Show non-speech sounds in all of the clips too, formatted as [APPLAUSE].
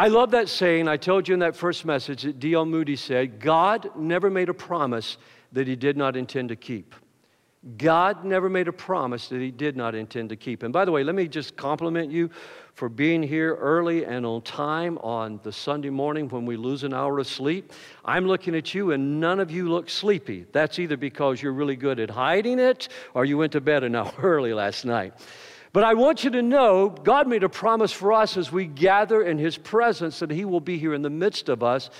I love that saying. I told you in that first message that D.L. Moody said God never made a promise that he did not intend to keep. God never made a promise that he did not intend to keep. And by the way, let me just compliment you for being here early and on time on the Sunday morning when we lose an hour of sleep. I'm looking at you and none of you look sleepy. That's either because you're really good at hiding it or you went to bed an [LAUGHS] hour early last night. But I want you to know God made a promise for us as we gather in His presence that He will be here in the midst of us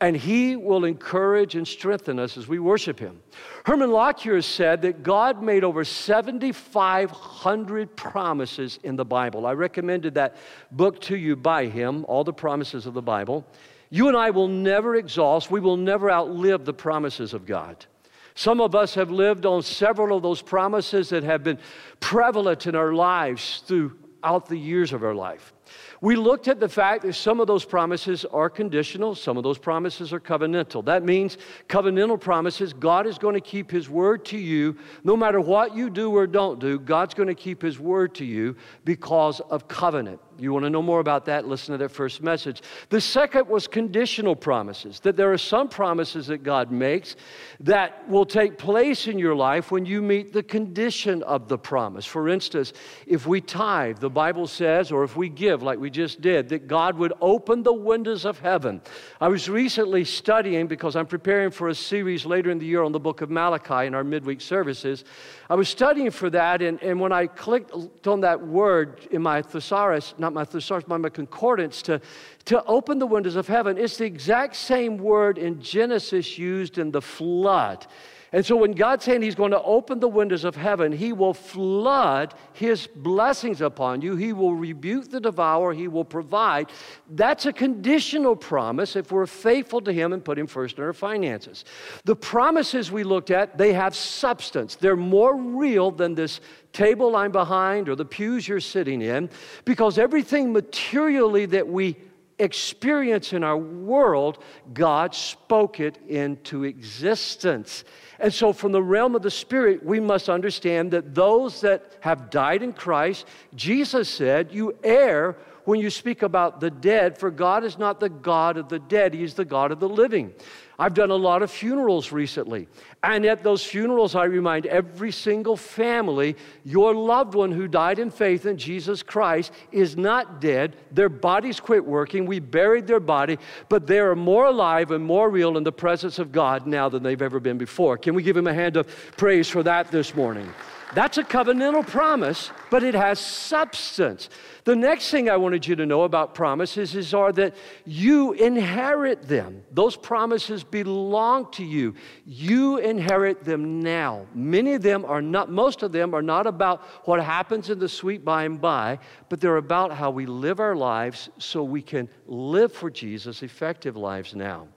and He will encourage and strengthen us as we worship Him. Herman Lockyer said that God made over 7,500 promises in the Bible. I recommended that book to you by him, All the Promises of the Bible. You and I will never exhaust, we will never outlive the promises of God. Some of us have lived on several of those promises that have been prevalent in our lives throughout the years of our life. We looked at the fact that some of those promises are conditional, some of those promises are covenantal. That means covenantal promises, God is going to keep His word to you no matter what you do or don't do, God's going to keep His word to you because of covenant. You want to know more about that? Listen to that first message. The second was conditional promises, that there are some promises that God makes that will take place in your life when you meet the condition of the promise. For instance, if we tithe, the Bible says, or if we give like we just did, that God would open the windows of heaven. I was recently studying because I'm preparing for a series later in the year on the book of Malachi in our midweek services. I was studying for that, and, and when I clicked on that word in my thesaurus, not my thesaurus, but my concordance, to, to open the windows of heaven, it's the exact same word in Genesis used in the flood. And so when God's saying He's going to open the windows of heaven, He will flood His blessings upon you. He will rebuke the devourer. He will provide. That's a conditional promise if we're faithful to Him and put Him first in our finances. The promises we looked at, they have substance. They're more real than this table line behind or the pews you're sitting in because everything materially that we experience in our world, God spoke it into existence. And so, from the realm of the Spirit, we must understand that those that have died in Christ, Jesus said, You err when you speak about the dead, for God is not the God of the dead, He is the God of the living. I've done a lot of funerals recently. And at those funerals, I remind every single family your loved one who died in faith in Jesus Christ is not dead. Their bodies quit working. We buried their body, but they are more alive and more real in the presence of God now than they've ever been before. Can we give him a hand of praise for that this morning? That's a covenantal promise, but it has substance. The next thing I wanted you to know about promises is are that you inherit them. Those promises belong to you. You inherit them now. Many of them are not, most of them are not about what happens in the sweet by and by, but they're about how we live our lives so we can live for Jesus effective lives now.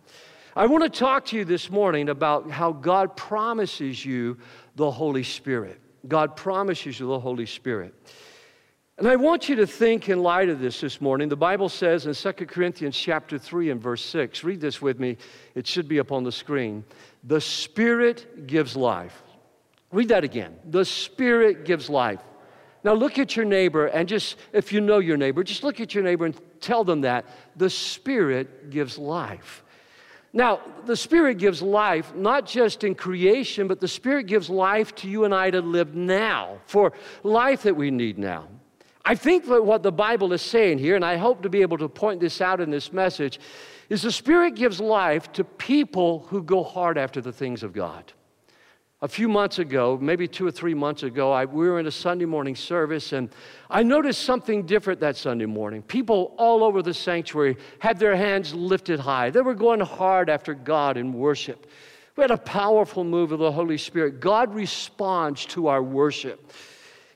I want to talk to you this morning about how God promises you the Holy Spirit. God promises you the Holy Spirit. And I want you to think in light of this this morning. The Bible says in 2 Corinthians chapter 3 and verse 6, read this with me. It should be up on the screen. The Spirit gives life. Read that again. The Spirit gives life. Now look at your neighbor and just, if you know your neighbor, just look at your neighbor and tell them that. The Spirit gives life. Now, the Spirit gives life not just in creation, but the Spirit gives life to you and I to live now, for life that we need now. I think that what the Bible is saying here, and I hope to be able to point this out in this message, is the Spirit gives life to people who go hard after the things of God. A few months ago, maybe two or three months ago, I, we were in a Sunday morning service, and I noticed something different that Sunday morning. People all over the sanctuary had their hands lifted high. They were going hard after God in worship. We had a powerful move of the Holy Spirit. God responds to our worship.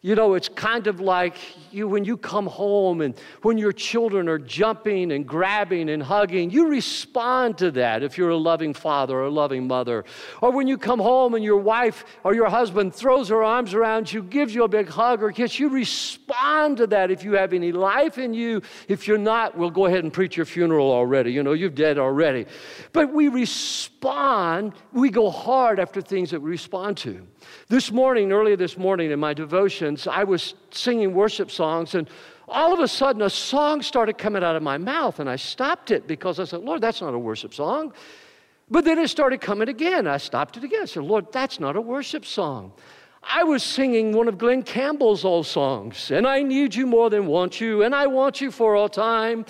You know, it's kind of like you when you come home and when your children are jumping and grabbing and hugging, you respond to that if you're a loving father or a loving mother. Or when you come home and your wife or your husband throws her arms around you, gives you a big hug or kiss, you respond to that if you have any life in you. If you're not, we'll go ahead and preach your funeral already. You know, you're dead already. But we respond, we go hard after things that we respond to. This morning, earlier this morning in my devotions, I was singing worship songs, and all of a sudden a song started coming out of my mouth, and I stopped it because I said, Lord, that's not a worship song. But then it started coming again. I stopped it again. I said, Lord, that's not a worship song. I was singing one of Glen Campbell's old songs, and I need you more than want you, and I want you for all time.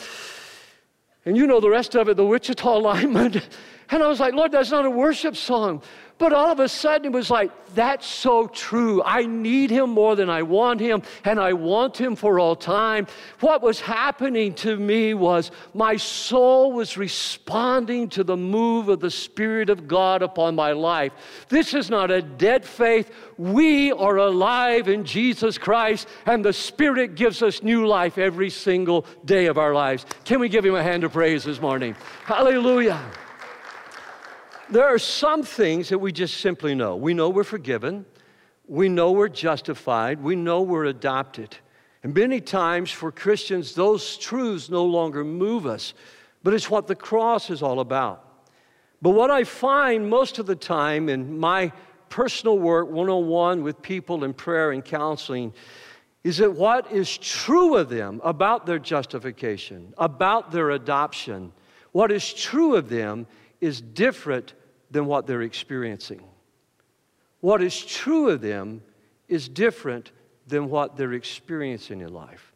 And you know the rest of it, the Wichita [LAUGHS] lineman. And I was like, Lord, that's not a worship song. But all of a sudden, it was like, that's so true. I need him more than I want him, and I want him for all time. What was happening to me was my soul was responding to the move of the Spirit of God upon my life. This is not a dead faith. We are alive in Jesus Christ, and the Spirit gives us new life every single day of our lives. Can we give him a hand of praise this morning? Hallelujah. There are some things that we just simply know. We know we're forgiven, we know we're justified, we know we're adopted. And many times for Christians, those truths no longer move us, but it's what the cross is all about. But what I find most of the time in my personal work, one on one with people in prayer and counseling, is that what is true of them about their justification, about their adoption, what is true of them is different than what they're experiencing. What is true of them is different than what they're experiencing in life.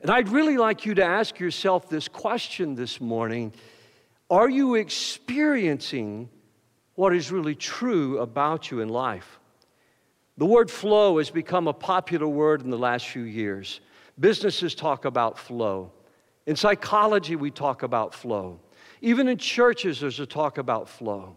And I'd really like you to ask yourself this question this morning Are you experiencing what is really true about you in life? The word flow has become a popular word in the last few years. Businesses talk about flow. In psychology, we talk about flow. Even in churches, there's a talk about flow.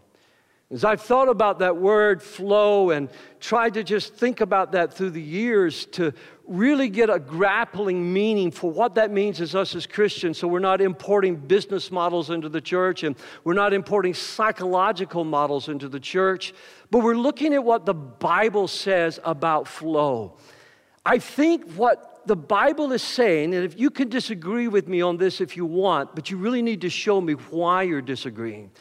As I've thought about that word flow and tried to just think about that through the years to really get a grappling meaning for what that means as us as Christians, so we're not importing business models into the church and we're not importing psychological models into the church, but we're looking at what the Bible says about flow. I think what the Bible is saying, and if you can disagree with me on this if you want, but you really need to show me why you're disagreeing.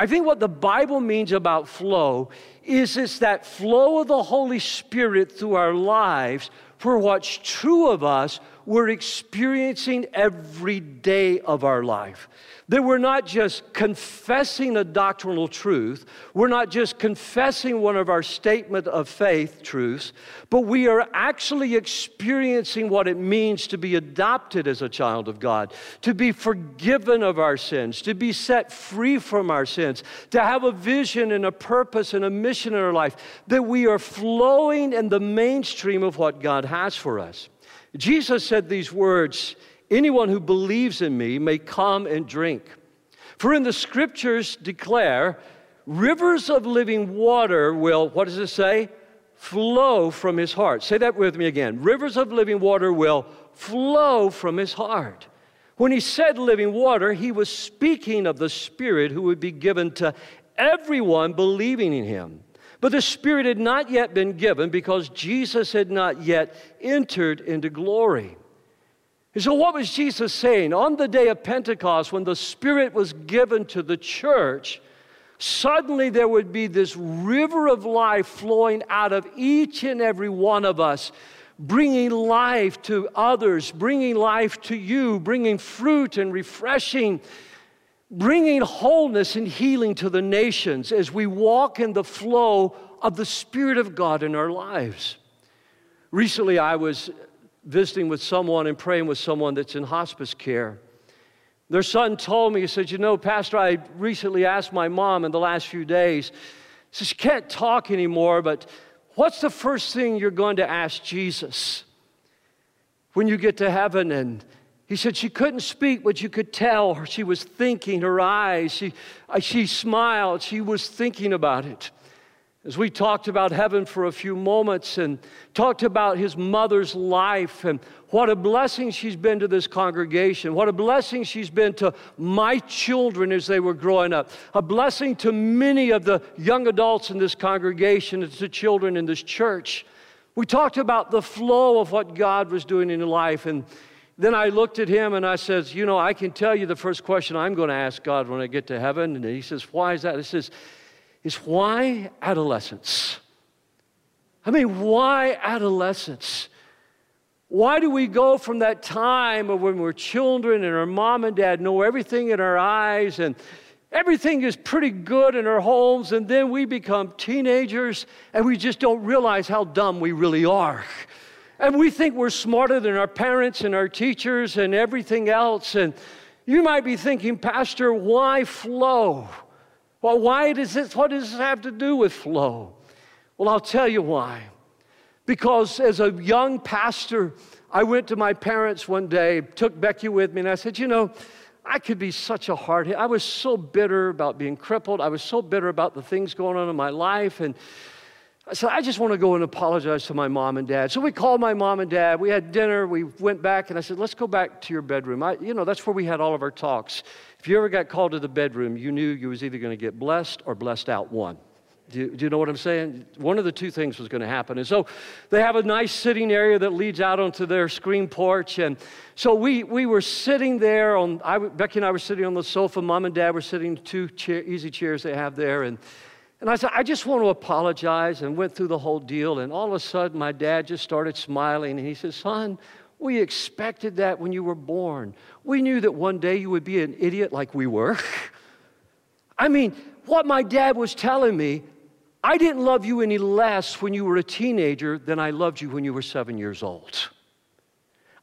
I think what the Bible means about flow is it's that flow of the Holy Spirit through our lives for what's true of us we're experiencing every day of our life. That we're not just confessing a doctrinal truth, we're not just confessing one of our statement of faith truths, but we are actually experiencing what it means to be adopted as a child of God, to be forgiven of our sins, to be set free from our sins, to have a vision and a purpose and a mission in our life, that we are flowing in the mainstream of what God has for us. Jesus said these words Anyone who believes in me may come and drink. For in the scriptures declare, rivers of living water will, what does it say? Flow from his heart. Say that with me again. Rivers of living water will flow from his heart. When he said living water, he was speaking of the Spirit who would be given to everyone believing in him. But the Spirit had not yet been given because Jesus had not yet entered into glory. And so, what was Jesus saying? On the day of Pentecost, when the Spirit was given to the church, suddenly there would be this river of life flowing out of each and every one of us, bringing life to others, bringing life to you, bringing fruit and refreshing bringing wholeness and healing to the nations as we walk in the flow of the Spirit of God in our lives. Recently, I was visiting with someone and praying with someone that's in hospice care. Their son told me, he said, You know, Pastor, I recently asked my mom in the last few days, says, She can't talk anymore, but what's the first thing you're going to ask Jesus when you get to heaven and he said she couldn't speak, but you could tell her she was thinking, her eyes, she, uh, she smiled, she was thinking about it. As we talked about heaven for a few moments and talked about his mother's life and what a blessing she's been to this congregation, what a blessing she's been to my children as they were growing up, a blessing to many of the young adults in this congregation and to children in this church. We talked about the flow of what God was doing in life and then I looked at him and I says, You know, I can tell you the first question I'm going to ask God when I get to heaven. And he says, Why is that? He says, Is why adolescence? I mean, why adolescence? Why do we go from that time of when we're children and our mom and dad know everything in our eyes and everything is pretty good in our homes, and then we become teenagers and we just don't realize how dumb we really are? And we think we're smarter than our parents and our teachers and everything else. And you might be thinking, Pastor, why flow? Well, why does this, what does this have to do with flow? Well, I'll tell you why. Because as a young pastor, I went to my parents one day, took Becky with me, and I said, You know, I could be such a hard hit. I was so bitter about being crippled. I was so bitter about the things going on in my life. And Said, I just want to go and apologize to my mom and dad. So we called my mom and dad. We had dinner. We went back, and I said, Let's go back to your bedroom. I, you know, that's where we had all of our talks. If you ever got called to the bedroom, you knew you was either going to get blessed or blessed out one. Do you, do you, know what I'm saying? One of the two things was going to happen. And so they have a nice sitting area that leads out onto their screen porch. And so we, we were sitting there on, I, Becky and I were sitting on the sofa. Mom and dad were sitting in two chair, easy chairs they have there. And, and I said, I just want to apologize and went through the whole deal. And all of a sudden, my dad just started smiling. And he said, Son, we expected that when you were born. We knew that one day you would be an idiot like we were. [LAUGHS] I mean, what my dad was telling me I didn't love you any less when you were a teenager than I loved you when you were seven years old.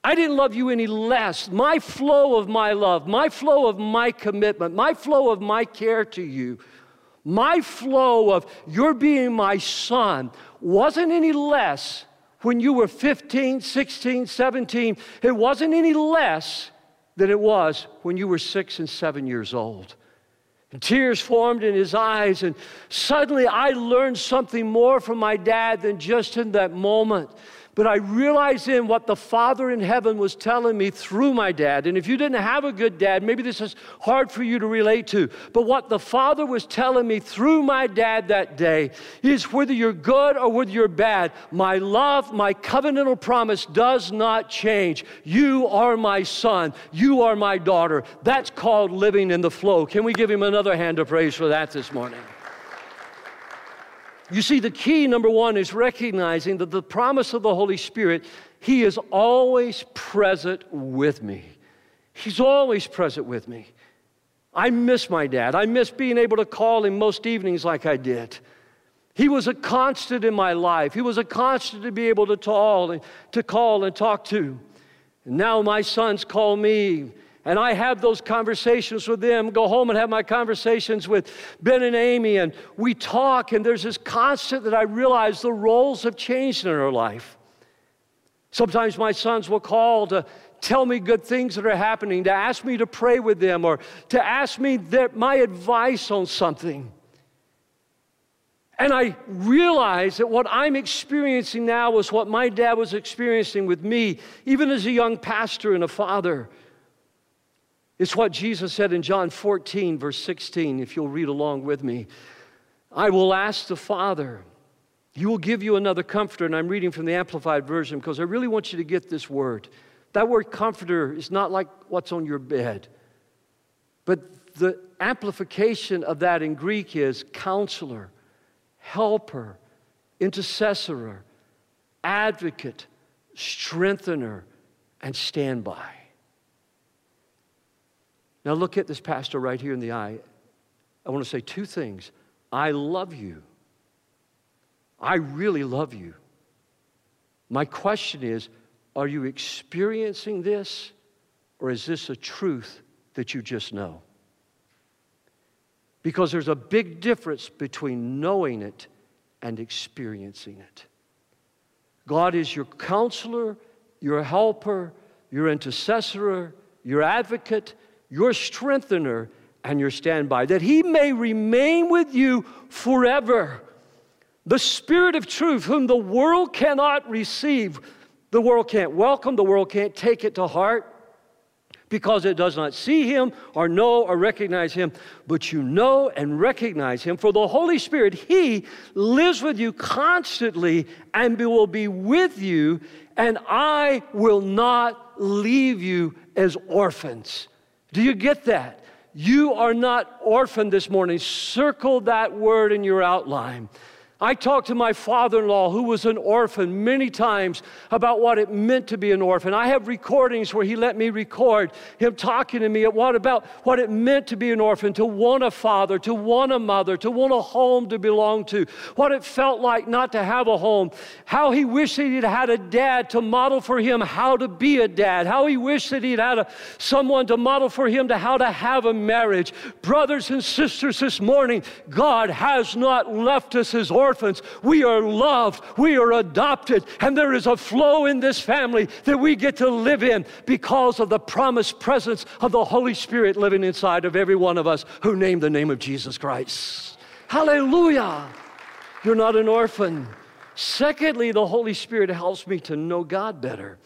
I didn't love you any less. My flow of my love, my flow of my commitment, my flow of my care to you, my flow of your being my son wasn't any less when you were 15, 16, 17. It wasn't any less than it was when you were six and seven years old. And tears formed in his eyes, and suddenly I learned something more from my dad than just in that moment. But I realized then what the Father in heaven was telling me through my dad. And if you didn't have a good dad, maybe this is hard for you to relate to. But what the Father was telling me through my dad that day is whether you're good or whether you're bad, my love, my covenantal promise does not change. You are my son. You are my daughter. That's called living in the flow. Can we give him another hand of praise for that this morning? You see, the key, number one, is recognizing that the promise of the Holy Spirit, He is always present with me. He's always present with me. I miss my dad. I miss being able to call him most evenings like I did. He was a constant in my life. He was a constant to be able to call and, to call and talk to. And now my sons call me and I have those conversations with them, go home and have my conversations with Ben and Amy, and we talk, and there's this constant that I realize the roles have changed in our life. Sometimes my sons will call to tell me good things that are happening, to ask me to pray with them, or to ask me their, my advice on something. And I realize that what I'm experiencing now is what my dad was experiencing with me, even as a young pastor and a father. It's what Jesus said in John 14, verse 16, if you'll read along with me. I will ask the Father, He will give you another comforter. And I'm reading from the Amplified Version because I really want you to get this word. That word comforter is not like what's on your bed, but the amplification of that in Greek is counselor, helper, intercessor, advocate, strengthener, and standby. Now, look at this pastor right here in the eye. I want to say two things. I love you. I really love you. My question is are you experiencing this, or is this a truth that you just know? Because there's a big difference between knowing it and experiencing it. God is your counselor, your helper, your intercessor, your advocate, your strengthener, and your standby, that he may remain with you forever. The Spirit of truth, whom the world cannot receive, the world can't welcome, the world can't take it to heart because it does not see him or know or recognize him, but you know and recognize him. For the Holy Spirit, he lives with you constantly and will be with you, and I will not leave you as orphans. Do you get that? You are not orphaned this morning. Circle that word in your outline. I talked to my father in law, who was an orphan, many times about what it meant to be an orphan. I have recordings where he let me record him talking to me about what it meant to be an orphan, to want a father, to want a mother, to want a home to belong to, what it felt like not to have a home, how he wished he'd had a dad to model for him how to be a dad, how he wished that he'd had a, someone to model for him to how to have a marriage. Brothers and sisters, this morning, God has not left us as orphans orphans. We are loved, we are adopted, and there is a flow in this family that we get to live in because of the promised presence of the Holy Spirit living inside of every one of us who name the name of Jesus Christ. Hallelujah! You're not an orphan. Secondly, the Holy Spirit helps me to know God better.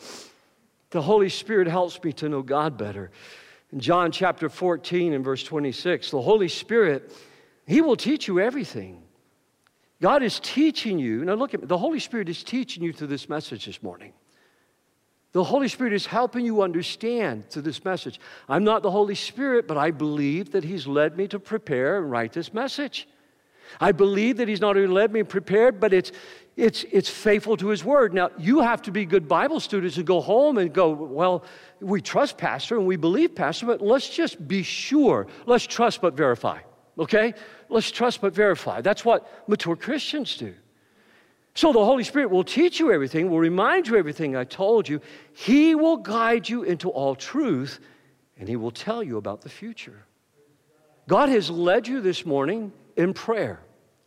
The Holy Spirit helps me to know God better. In John chapter 14 and verse 26, the Holy Spirit, He will teach you everything. God is teaching you. Now, look at me. The Holy Spirit is teaching you through this message this morning. The Holy Spirit is helping you understand through this message. I'm not the Holy Spirit, but I believe that He's led me to prepare and write this message. I believe that He's not only led me prepared, but it's, it's, it's faithful to His Word. Now, you have to be good Bible students and go home and go, well, we trust Pastor and we believe Pastor, but let's just be sure. Let's trust but verify, okay? Let's trust but verify. That's what mature Christians do. So the Holy Spirit will teach you everything, will remind you everything I told you. He will guide you into all truth, and He will tell you about the future. God has led you this morning in prayer,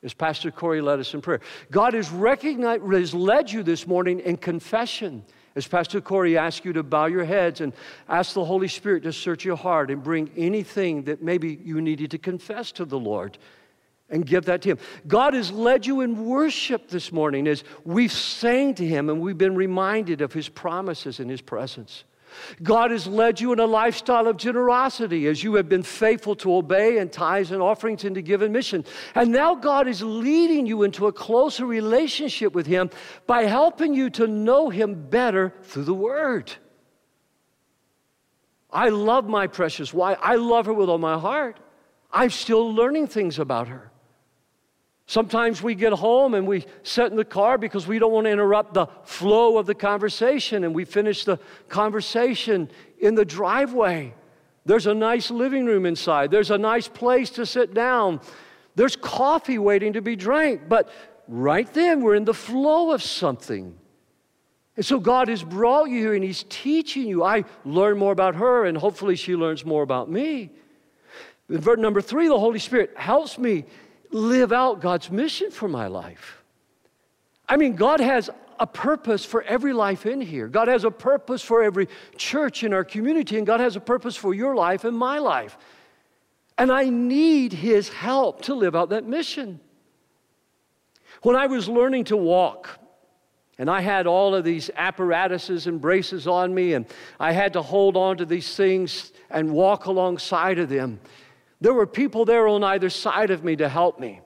as Pastor Corey led us in prayer. God has, recognized, has led you this morning in confession as Pastor Corey asks you to bow your heads and ask the Holy Spirit to search your heart and bring anything that maybe you needed to confess to the Lord and give that to Him. God has led you in worship this morning as we've sang to Him and we've been reminded of His promises and His presence. God has led you in a lifestyle of generosity as you have been faithful to obey and tithes and offerings into given mission. And now God is leading you into a closer relationship with Him by helping you to know Him better through the Word. I love my precious wife. I love her with all my heart. I'm still learning things about her. Sometimes we get home and we sit in the car because we don't want to interrupt the flow of the conversation, and we finish the conversation in the driveway. There's a nice living room inside, there's a nice place to sit down, there's coffee waiting to be drank, but right then we're in the flow of something. And so God has brought you here and He's teaching you. I learn more about her, and hopefully she learns more about me. In verse number three, the Holy Spirit helps me live out God's mission for my life. I mean, God has a purpose for every life in here. God has a purpose for every church in our community, and God has a purpose for your life and my life. And I need His help to live out that mission. When I was learning to walk, and I had all of these apparatuses and braces on me, and I had to hold on to these things and walk alongside of them. There were people there on either side of me to help me.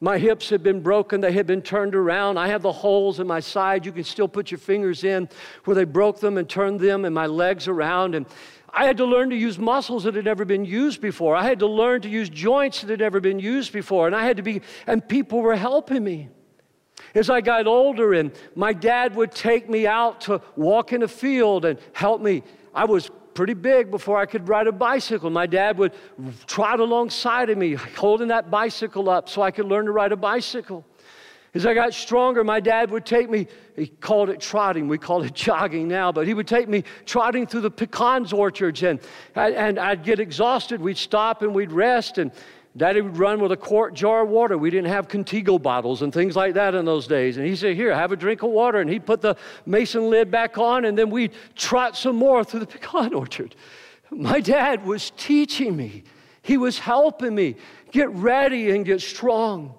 My hips had been broken, they had been turned around. I had the holes in my side. You can still put your fingers in where they broke them and turned them, and my legs around. And I had to learn to use muscles that had never been used before. I had to learn to use joints that had never been used before. And I had to be, and people were helping me. As I got older, and my dad would take me out to walk in a field and help me. I was pretty big before I could ride a bicycle. My dad would trot alongside of me, holding that bicycle up so I could learn to ride a bicycle. As I got stronger, my dad would take me, he called it trotting, we call it [LAUGHS] jogging now, but he would take me trotting through the pecans orchards and, and I'd get exhausted. We'd stop and we'd rest and Daddy would run with a quart jar of water. We didn't have Contigo bottles and things like that in those days. And he said, Here, have a drink of water. And he'd put the mason lid back on, and then we'd trot some more through the pecan [LAUGHS] orchard. My dad was teaching me, he was helping me get ready and get strong.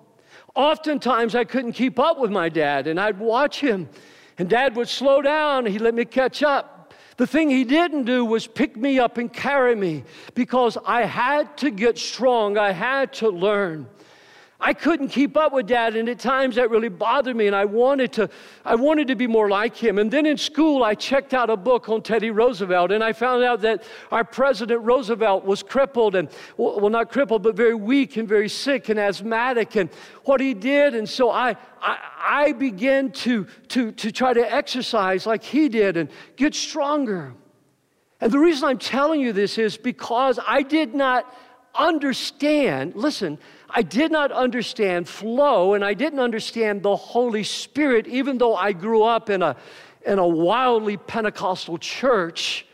Oftentimes, I couldn't keep up with my dad, and I'd watch him. And dad would slow down, he'd let me catch up. The thing he didn't do was pick me up and carry me because I had to get strong. I had to learn. I couldn't keep up with dad, and at times that really bothered me, and I wanted to, I wanted to be more like him. And then in school, I checked out a book on Teddy Roosevelt, and I found out that our President Roosevelt was crippled, and well, not crippled, but very weak and very sick and asthmatic, and what he did. And so I, I, I began to, to, to try to exercise like he did and get stronger. And the reason I'm telling you this is because I did not understand, listen, I did not understand flow and I didn't understand the Holy Spirit, even though I grew up in a, in a wildly Pentecostal church.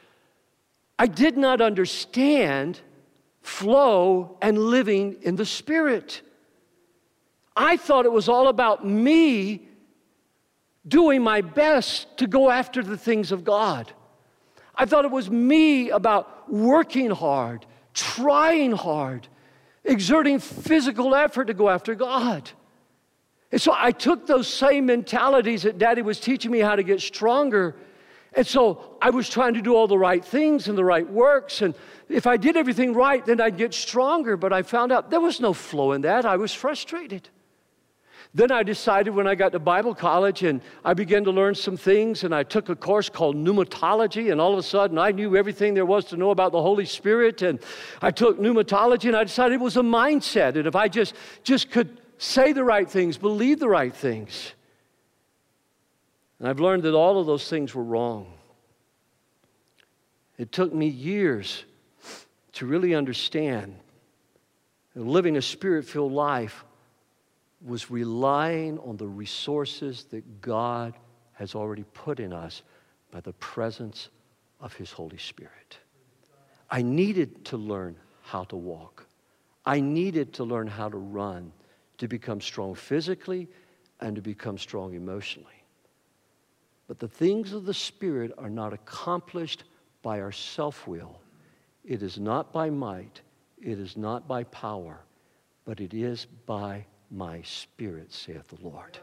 I did not understand flow and living in the Spirit. I thought it was all about me doing my best to go after the things of God. I thought it was me about working hard, trying hard, exerting physical effort to go after God. And so I took those same mentalities that daddy was teaching me how to get stronger. And so I was trying to do all the right things and the right works. And if I did everything right, then I'd get stronger. But I found out there was no flow in that. I was frustrated. Then I decided when I got to Bible college and I began to learn some things, and I took a course called pneumatology, and all of a sudden I knew everything there was to know about the Holy Spirit. And I took pneumatology and I decided it was a mindset. And if I just, just could say the right things, believe the right things. And I've learned that all of those things were wrong. It took me years to really understand that living a spirit filled life was relying on the resources that God has already put in us by the presence of His Holy Spirit. I needed to learn how to walk. I needed to learn how to run to become strong physically and to become strong emotionally. But the things of the Spirit are not accomplished by our self will. It is not by might, it is not by power, but it is by my spirit, saith the Lord.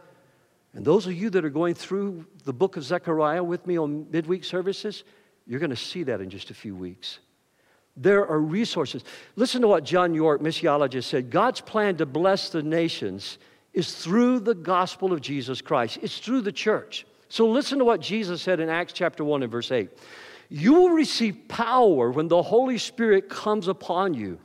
And those of you that are going through the book of Zechariah with me on midweek services, you're going to see that in just a few weeks. There are resources. Listen to what John York, missiologist, said God's plan to bless the nations is through the gospel of Jesus Christ, it's through the church. So listen to what Jesus said in Acts chapter 1 and verse 8. You will receive power when the Holy Spirit comes upon you.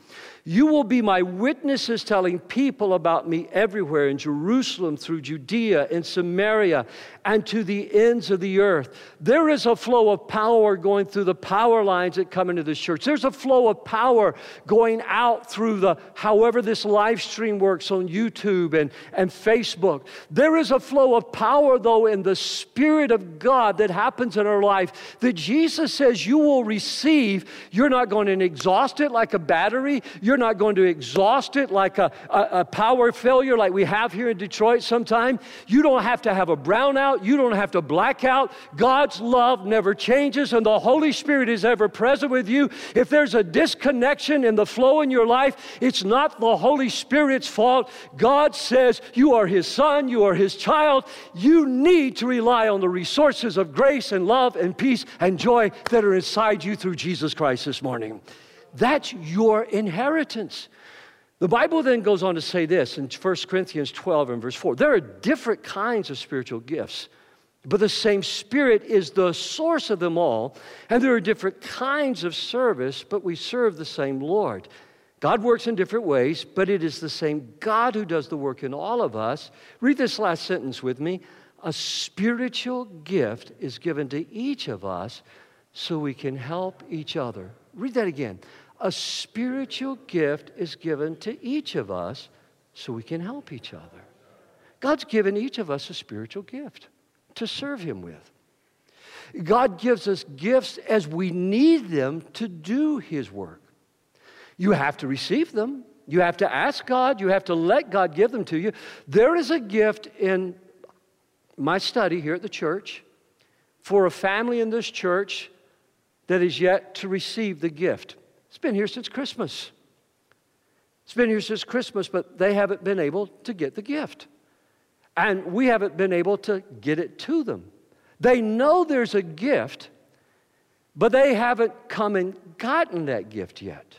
You will be my witnesses telling people about me everywhere in Jerusalem, through Judea, in Samaria, and to the ends of the earth. There is a flow of power going through the power lines that come into this church. There's a flow of power going out through the, however, this live stream works on YouTube and, and Facebook. There is a flow of power, though, in the Spirit of God that happens in our life that Jesus says you will receive. You're not going to exhaust it like a battery. You're you're not going to exhaust it like a, a, a power failure like we have here in Detroit sometime. You don't have to have a brownout. You don't have to blackout. God's love never changes, and the Holy Spirit is ever present with you. If there's a disconnection in the flow in your life, it's not the Holy Spirit's fault. God says you are His son, you are His child. You need to rely on the resources of grace and love and peace and joy that are inside you through Jesus Christ this morning. That's your inheritance. The Bible then goes on to say this in 1 Corinthians 12 and verse 4 there are different kinds of spiritual gifts, but the same Spirit is the source of them all. And there are different kinds of service, but we serve the same Lord. God works in different ways, but it is the same God who does the work in all of us. Read this last sentence with me. A spiritual gift is given to each of us so we can help each other. Read that again a spiritual gift is given to each of us so we can help each other. God's given each of us a spiritual gift to serve Him with. God gives us gifts as we need them to do His work. You have to receive them. You have to ask God. You have to let God give them to you. There is a gift in my study here at the church for a family in this church that is yet to receive the gift. It's been here since Christmas. It's been here since Christmas, but they haven't been able to get the gift. And we haven't been able to get it to them. They know there's a gift, but they haven't come and gotten that gift yet.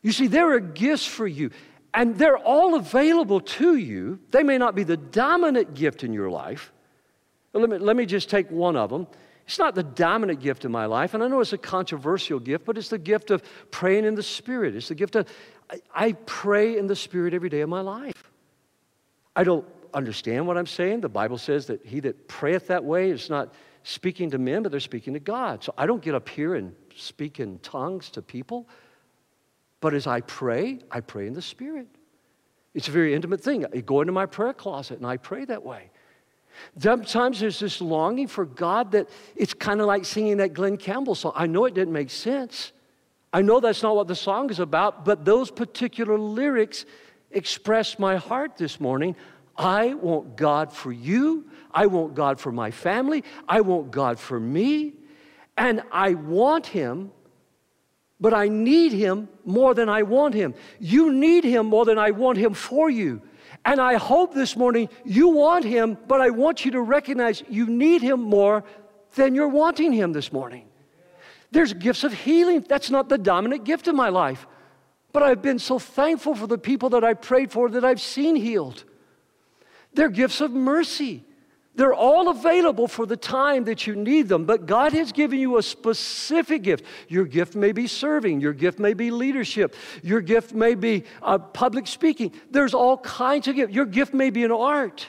You see, there are gifts for you. And they're all available to you. They may not be the dominant gift in your life. Let me, let me just take one of them. It's not the dominant gift in my life, and I know it's a controversial gift, but it's the gift of praying in the Spirit. It's the gift of, I, I pray in the Spirit every day of my life. I don't understand what I'm saying. The Bible says that he that prayeth that way is not speaking to men, but they're speaking to God. So I don't get up here and speak in tongues to people. But as I pray, I pray in the Spirit. It's a very intimate thing. I go into my prayer closet and I pray that way. Sometimes there's this longing for God that it's kind of like singing that Glen Campbell song. I know it didn't make sense. I know that's not what the song is about, but those particular lyrics express my heart this morning. I want God for you. I want God for my family. I want God for me. And I want Him, but I need Him more than I want Him. You need Him more than I want Him for you. And I hope this morning you want Him, but I want you to recognize you need Him more than you're wanting Him this morning. There's gifts of healing. That's not the dominant gift in my life. But I've been so thankful for the people that I prayed for that I've seen healed. They're gifts of mercy. They're all available for the time that you need them, but God has given you a specific gift. Your gift may be serving, your gift may be leadership, your gift may be uh, public speaking. There's all kinds of gifts. Your gift may be an art.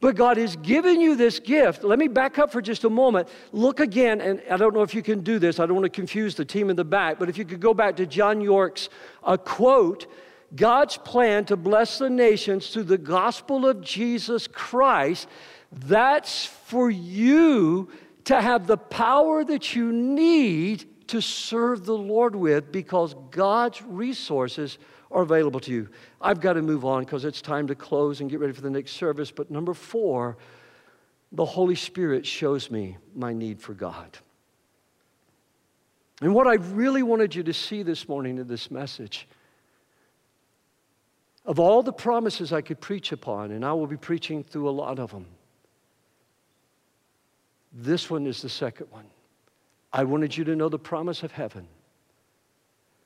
But God has given you this gift. Let me back up for just a moment. Look again, and I don't know if you can do this. I don't want to confuse the team in the back, but if you could go back to John York's uh, quote God's plan to bless the nations through the gospel of Jesus Christ that's for you to have the power that you need to serve the Lord with because God's resources are available to you. I've got to move on because it's time to close and get ready for the next service. But number four, the Holy Spirit shows me my need for God. And what I really wanted you to see this morning in this message of all the promises I could preach upon, and I will be preaching through a lot of them. This one is the second one. I wanted you to know the promise of heaven,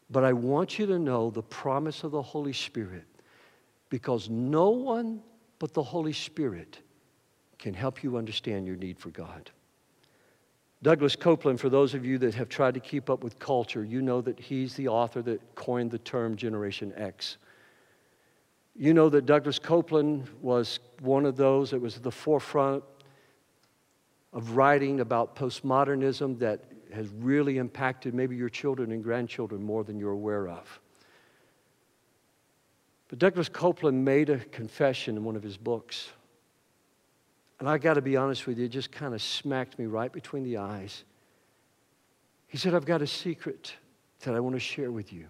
but I want you to know the promise of the Holy Spirit because no one but the Holy Spirit can help you understand your need for God. Douglas Coupland, for those of you that have tried to keep up with culture, you know that he's the author that coined the term Generation X. You know that Douglas Coupland was one of those that was at the forefront of writing about postmodernism that has really impacted maybe your children and grandchildren more than you're aware of. But Douglas Coupland made a confession in one of his books. And I got to be honest with you, it just kind of smacked me right between the eyes. He said, I've got a secret that I want to share with you.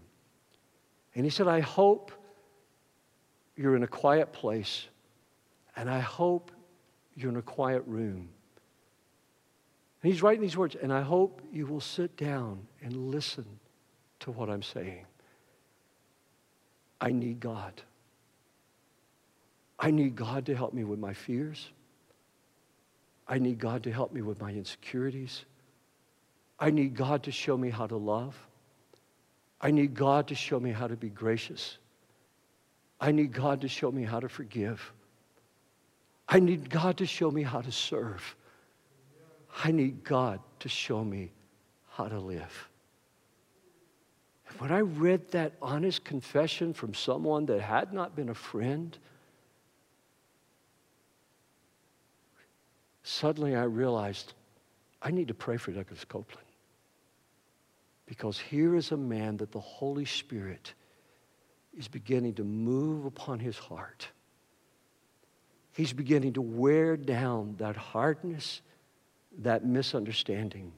And he said, I hope you're in a quiet place, and I hope you're in a quiet room. And he's writing these words, and I hope you will sit down and listen to what I'm saying. I need God. I need God to help me with my fears. I need God to help me with my insecurities. I need God to show me how to love. I need God to show me how to be gracious. I need God to show me how to forgive. I need God to show me how to serve. I need God to show me how to live. when I read that honest confession from someone that had not been a friend, suddenly I realized I need to pray for Douglas Coupland. Because here is a man that the Holy Spirit is beginning to move upon his heart. He's beginning to wear down that hardness that misunderstanding.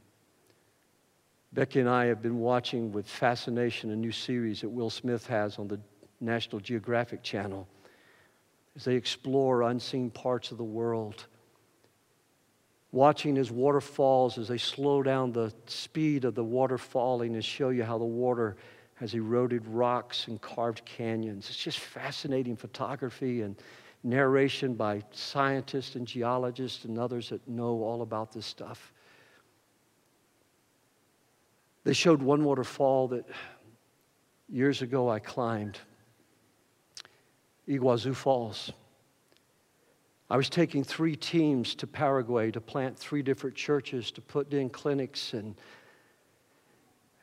Becky and I have been watching with fascination a new series that Will Smith has on the National Geographic Channel as they explore unseen parts of the world. Watching as water falls, as they slow down the speed of the water falling and show you how the water has eroded rocks and carved canyons. It's just fascinating photography and narration by scientists and geologists and others that know all about this stuff. They showed one waterfall that years ago I climbed. Iguazu Falls. I was taking three teams to Paraguay to plant three different churches, to put in clinics, and,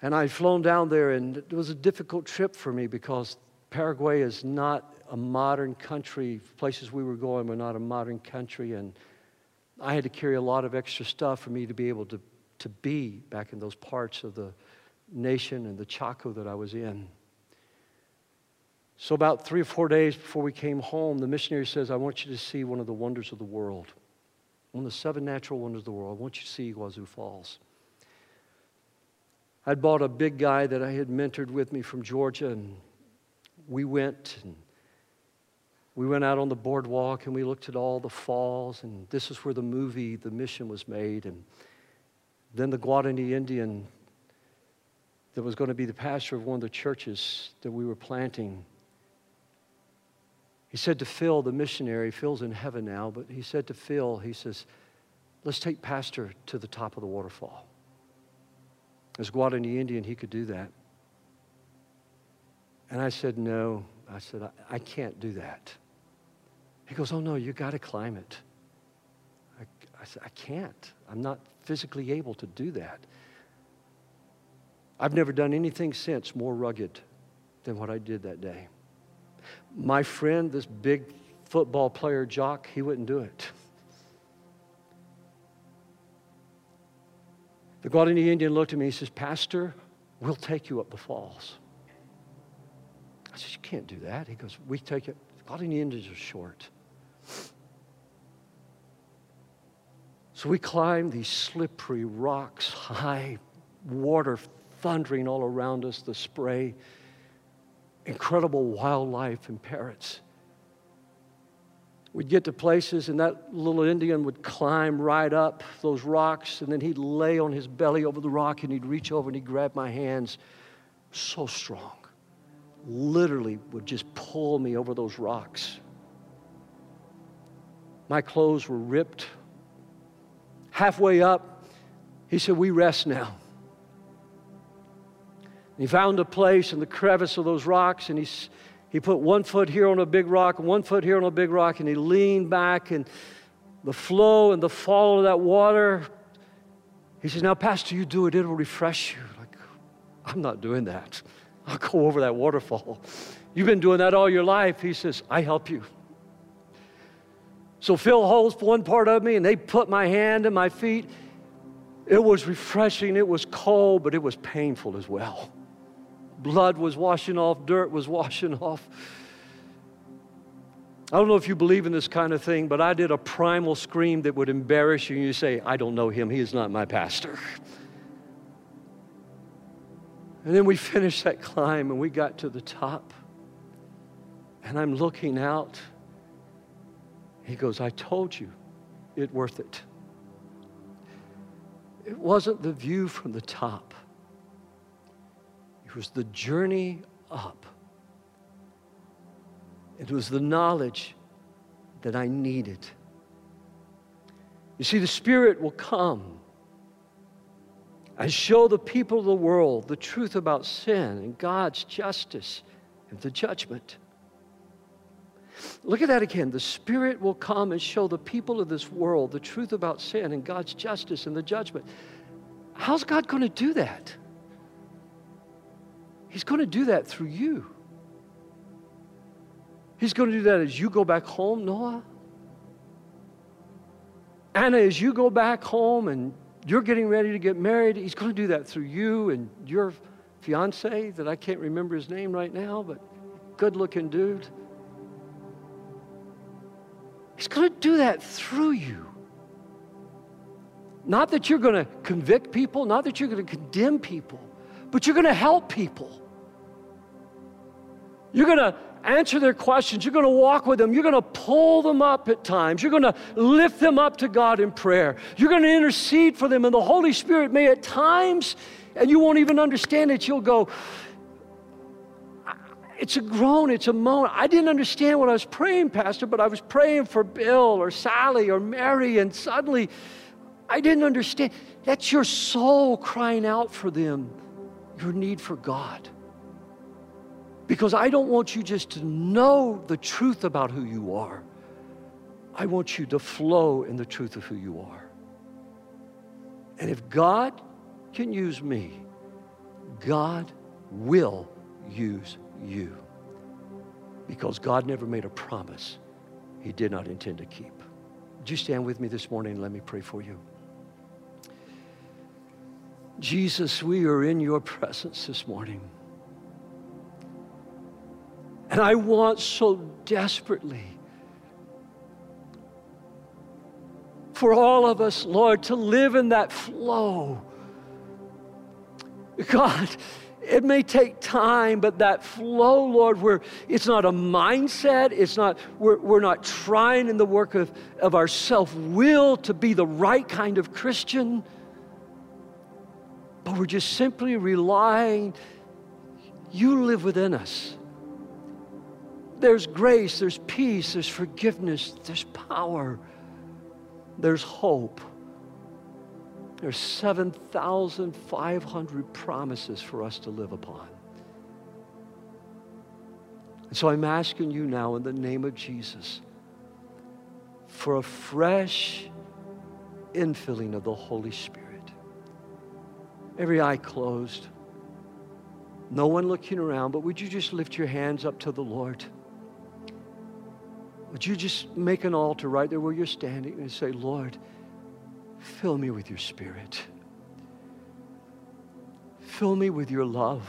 and I'd flown down there, and it was a difficult trip for me because Paraguay is not a modern country. Places we were going were not a modern country, and I had to carry a lot of extra stuff for me to be able to, to be back in those parts of the nation and the Chaco that I was in. So, about three or four days before we came home, the missionary says, I want you to see one of the wonders of the world, one of the seven natural wonders of the world. I want you to see Iguazu Falls. I'd bought a big guy that I had mentored with me from Georgia, and we went and we went out on the boardwalk and we looked at all the falls, and this is where the movie, The Mission, was made. And then the Guarani Indian that was going to be the pastor of one of the churches that we were planting he said to Phil, the missionary, Phil's in heaven now, but he said to Phil, he says, let's take Pastor to the top of the waterfall. As Guarani Indian, he could do that. And I said, no. I said, I, I can't do that. He goes, oh, no, you got to climb it. I, I said, I can't. I'm not physically able to do that. I've never done anything since more rugged than what I did that day. My friend, this big football player, Jock, he wouldn't do it. The Guarani Indian looked at me. He says, Pastor, we'll take you up the falls. I said, You can't do that. He goes, We take it. The Guarani Indians are short. So we climbed these slippery rocks, high water thundering all around us, the spray incredible wildlife and parrots. We'd get to places, and that little Indian would climb right up those rocks, and then he'd lay on his belly over the rock, and he'd reach over and he'd grab my hands. So strong. Literally would just pull me over those rocks. My clothes were ripped. Halfway up, he said, We rest now. He found a place in the crevice of those rocks and he, he put one foot here on a big rock and one foot here on a big rock and he leaned back and the flow and the fall of that water. He says, Now, Pastor, you do it, it'll refresh you. Like, I'm not doing that. I'll go over that waterfall. You've been doing that all your life. He says, I help you. So Phil holds one part of me and they put my hand and my feet. It was refreshing, it was cold, but it was painful as well blood was washing off, dirt was [LAUGHS] washing off. I don't know if you believe in this kind of thing, but I did a primal scream that would embarrass you. And you say, I don't know him. He is not my pastor. And then we finished that climb and we got to the top. And I'm looking out. He goes, I told you it worth it. It wasn't the view from the top. It was the journey up. It was the knowledge that I needed. You see, the Spirit will come and show the people of the world the truth about sin and God's justice and the judgment. Look at that again. The Spirit will come and show the people of this world the truth about sin and God's justice and the judgment. How's God going to do that? He's going to do that through you. He's going to do that as you go back home, Noah. Anna, as you go back home and you're getting ready to get married, he's going to do that through you and your fiance that I can't remember his name right now, but good looking dude. He's going to do that through you. Not that you're going to convict people, not that you're going to condemn people, but you're going to help people. You're going to answer their questions. You're going to walk with them. You're going to pull them up at times. You're going to lift them up to God in prayer. You're going to intercede for them. And the Holy Spirit may at times, and you won't even understand it, you'll go, it's a groan, it's a moan. I didn't understand what I was praying, Pastor, but I was praying for Bill or Sally or Mary, and suddenly I didn't understand. That's your soul crying out for them, your need for God Because I don't want you just to know the truth about who you are. I want you to flow in the truth of who you are. And if God can use me, God will use you. Because God never made a promise he did not intend to keep. Would you stand with me this morning and let me pray for you? Jesus, we are in your presence this morning. And I want so desperately for all of us, Lord, to live in that flow. God, it may take time, but that flow, Lord, where it's not a mindset, it's not, we're, we're not trying in the work of, of our self will to be the right kind of Christian, but we're just simply relying, you live within us. There's grace, there's peace, there's forgiveness, there's power, there's hope. There's 7,500 promises for us to live upon. And so I'm asking you now in the name of Jesus for a fresh infilling of the Holy Spirit. Every eye closed, no one looking around, but would you just lift your hands up to the Lord? Would you just make an altar right there where you're standing and say, Lord, Fill me with your spirit. Fill me with your love.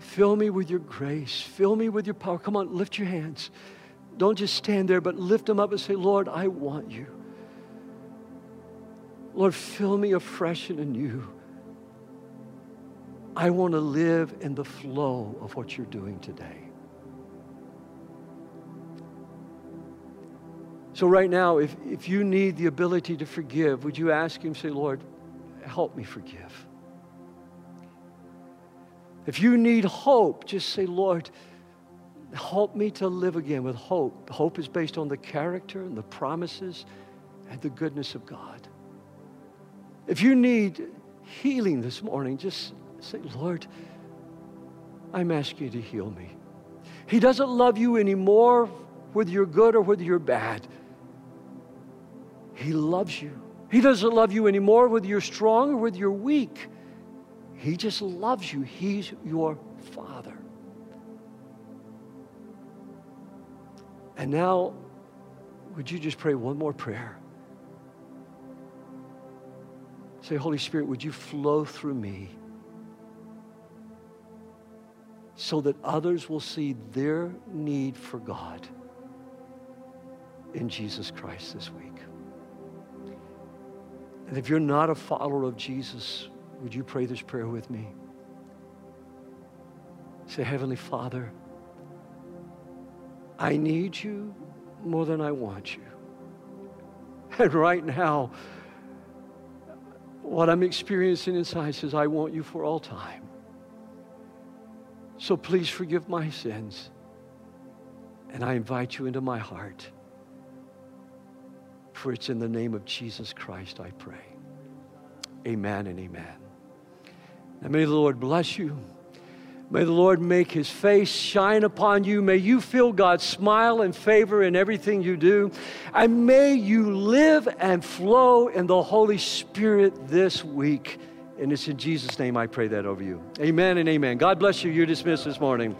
Fill me with your grace. Fill me with your power. Come on, lift your hands. Don't just stand there, but lift them up and say, Lord, I want you. Lord, fill me afresh and anew. I want to live in the flow of what you're doing today. So, right now, if, if you need the ability to forgive, would you ask Him, say, Lord, help me forgive? If you need hope, just say, Lord, help me to live again with hope. Hope is based on the character and the promises and the goodness of God. If you need healing this morning, just say, Lord, I'm asking you to heal me. He doesn't love you anymore, whether you're good or whether you're bad. He loves you. He doesn't love you anymore whether you're strong or whether you're weak. He just loves you. He's your Father. And now, would you just pray one more prayer? Say, Holy Spirit, would you flow through me so that others will see their need for God in Jesus Christ this week? And if you're not a follower of Jesus, would you pray this prayer with me? Say, Heavenly Father, I need you more than I want you. [LAUGHS] And right now, what I'm experiencing inside says, I want you for all time. So please forgive my sins. And I invite you into my heart. For it's in the name of Jesus Christ I pray. Amen and amen. Now may the Lord bless you. May the Lord make his face shine upon you. May you feel God's smile and favor in everything you do. And may you live and flow in the Holy Spirit this week. And it's in Jesus' name I pray that over you. Amen and amen. God bless you. You're dismissed this morning.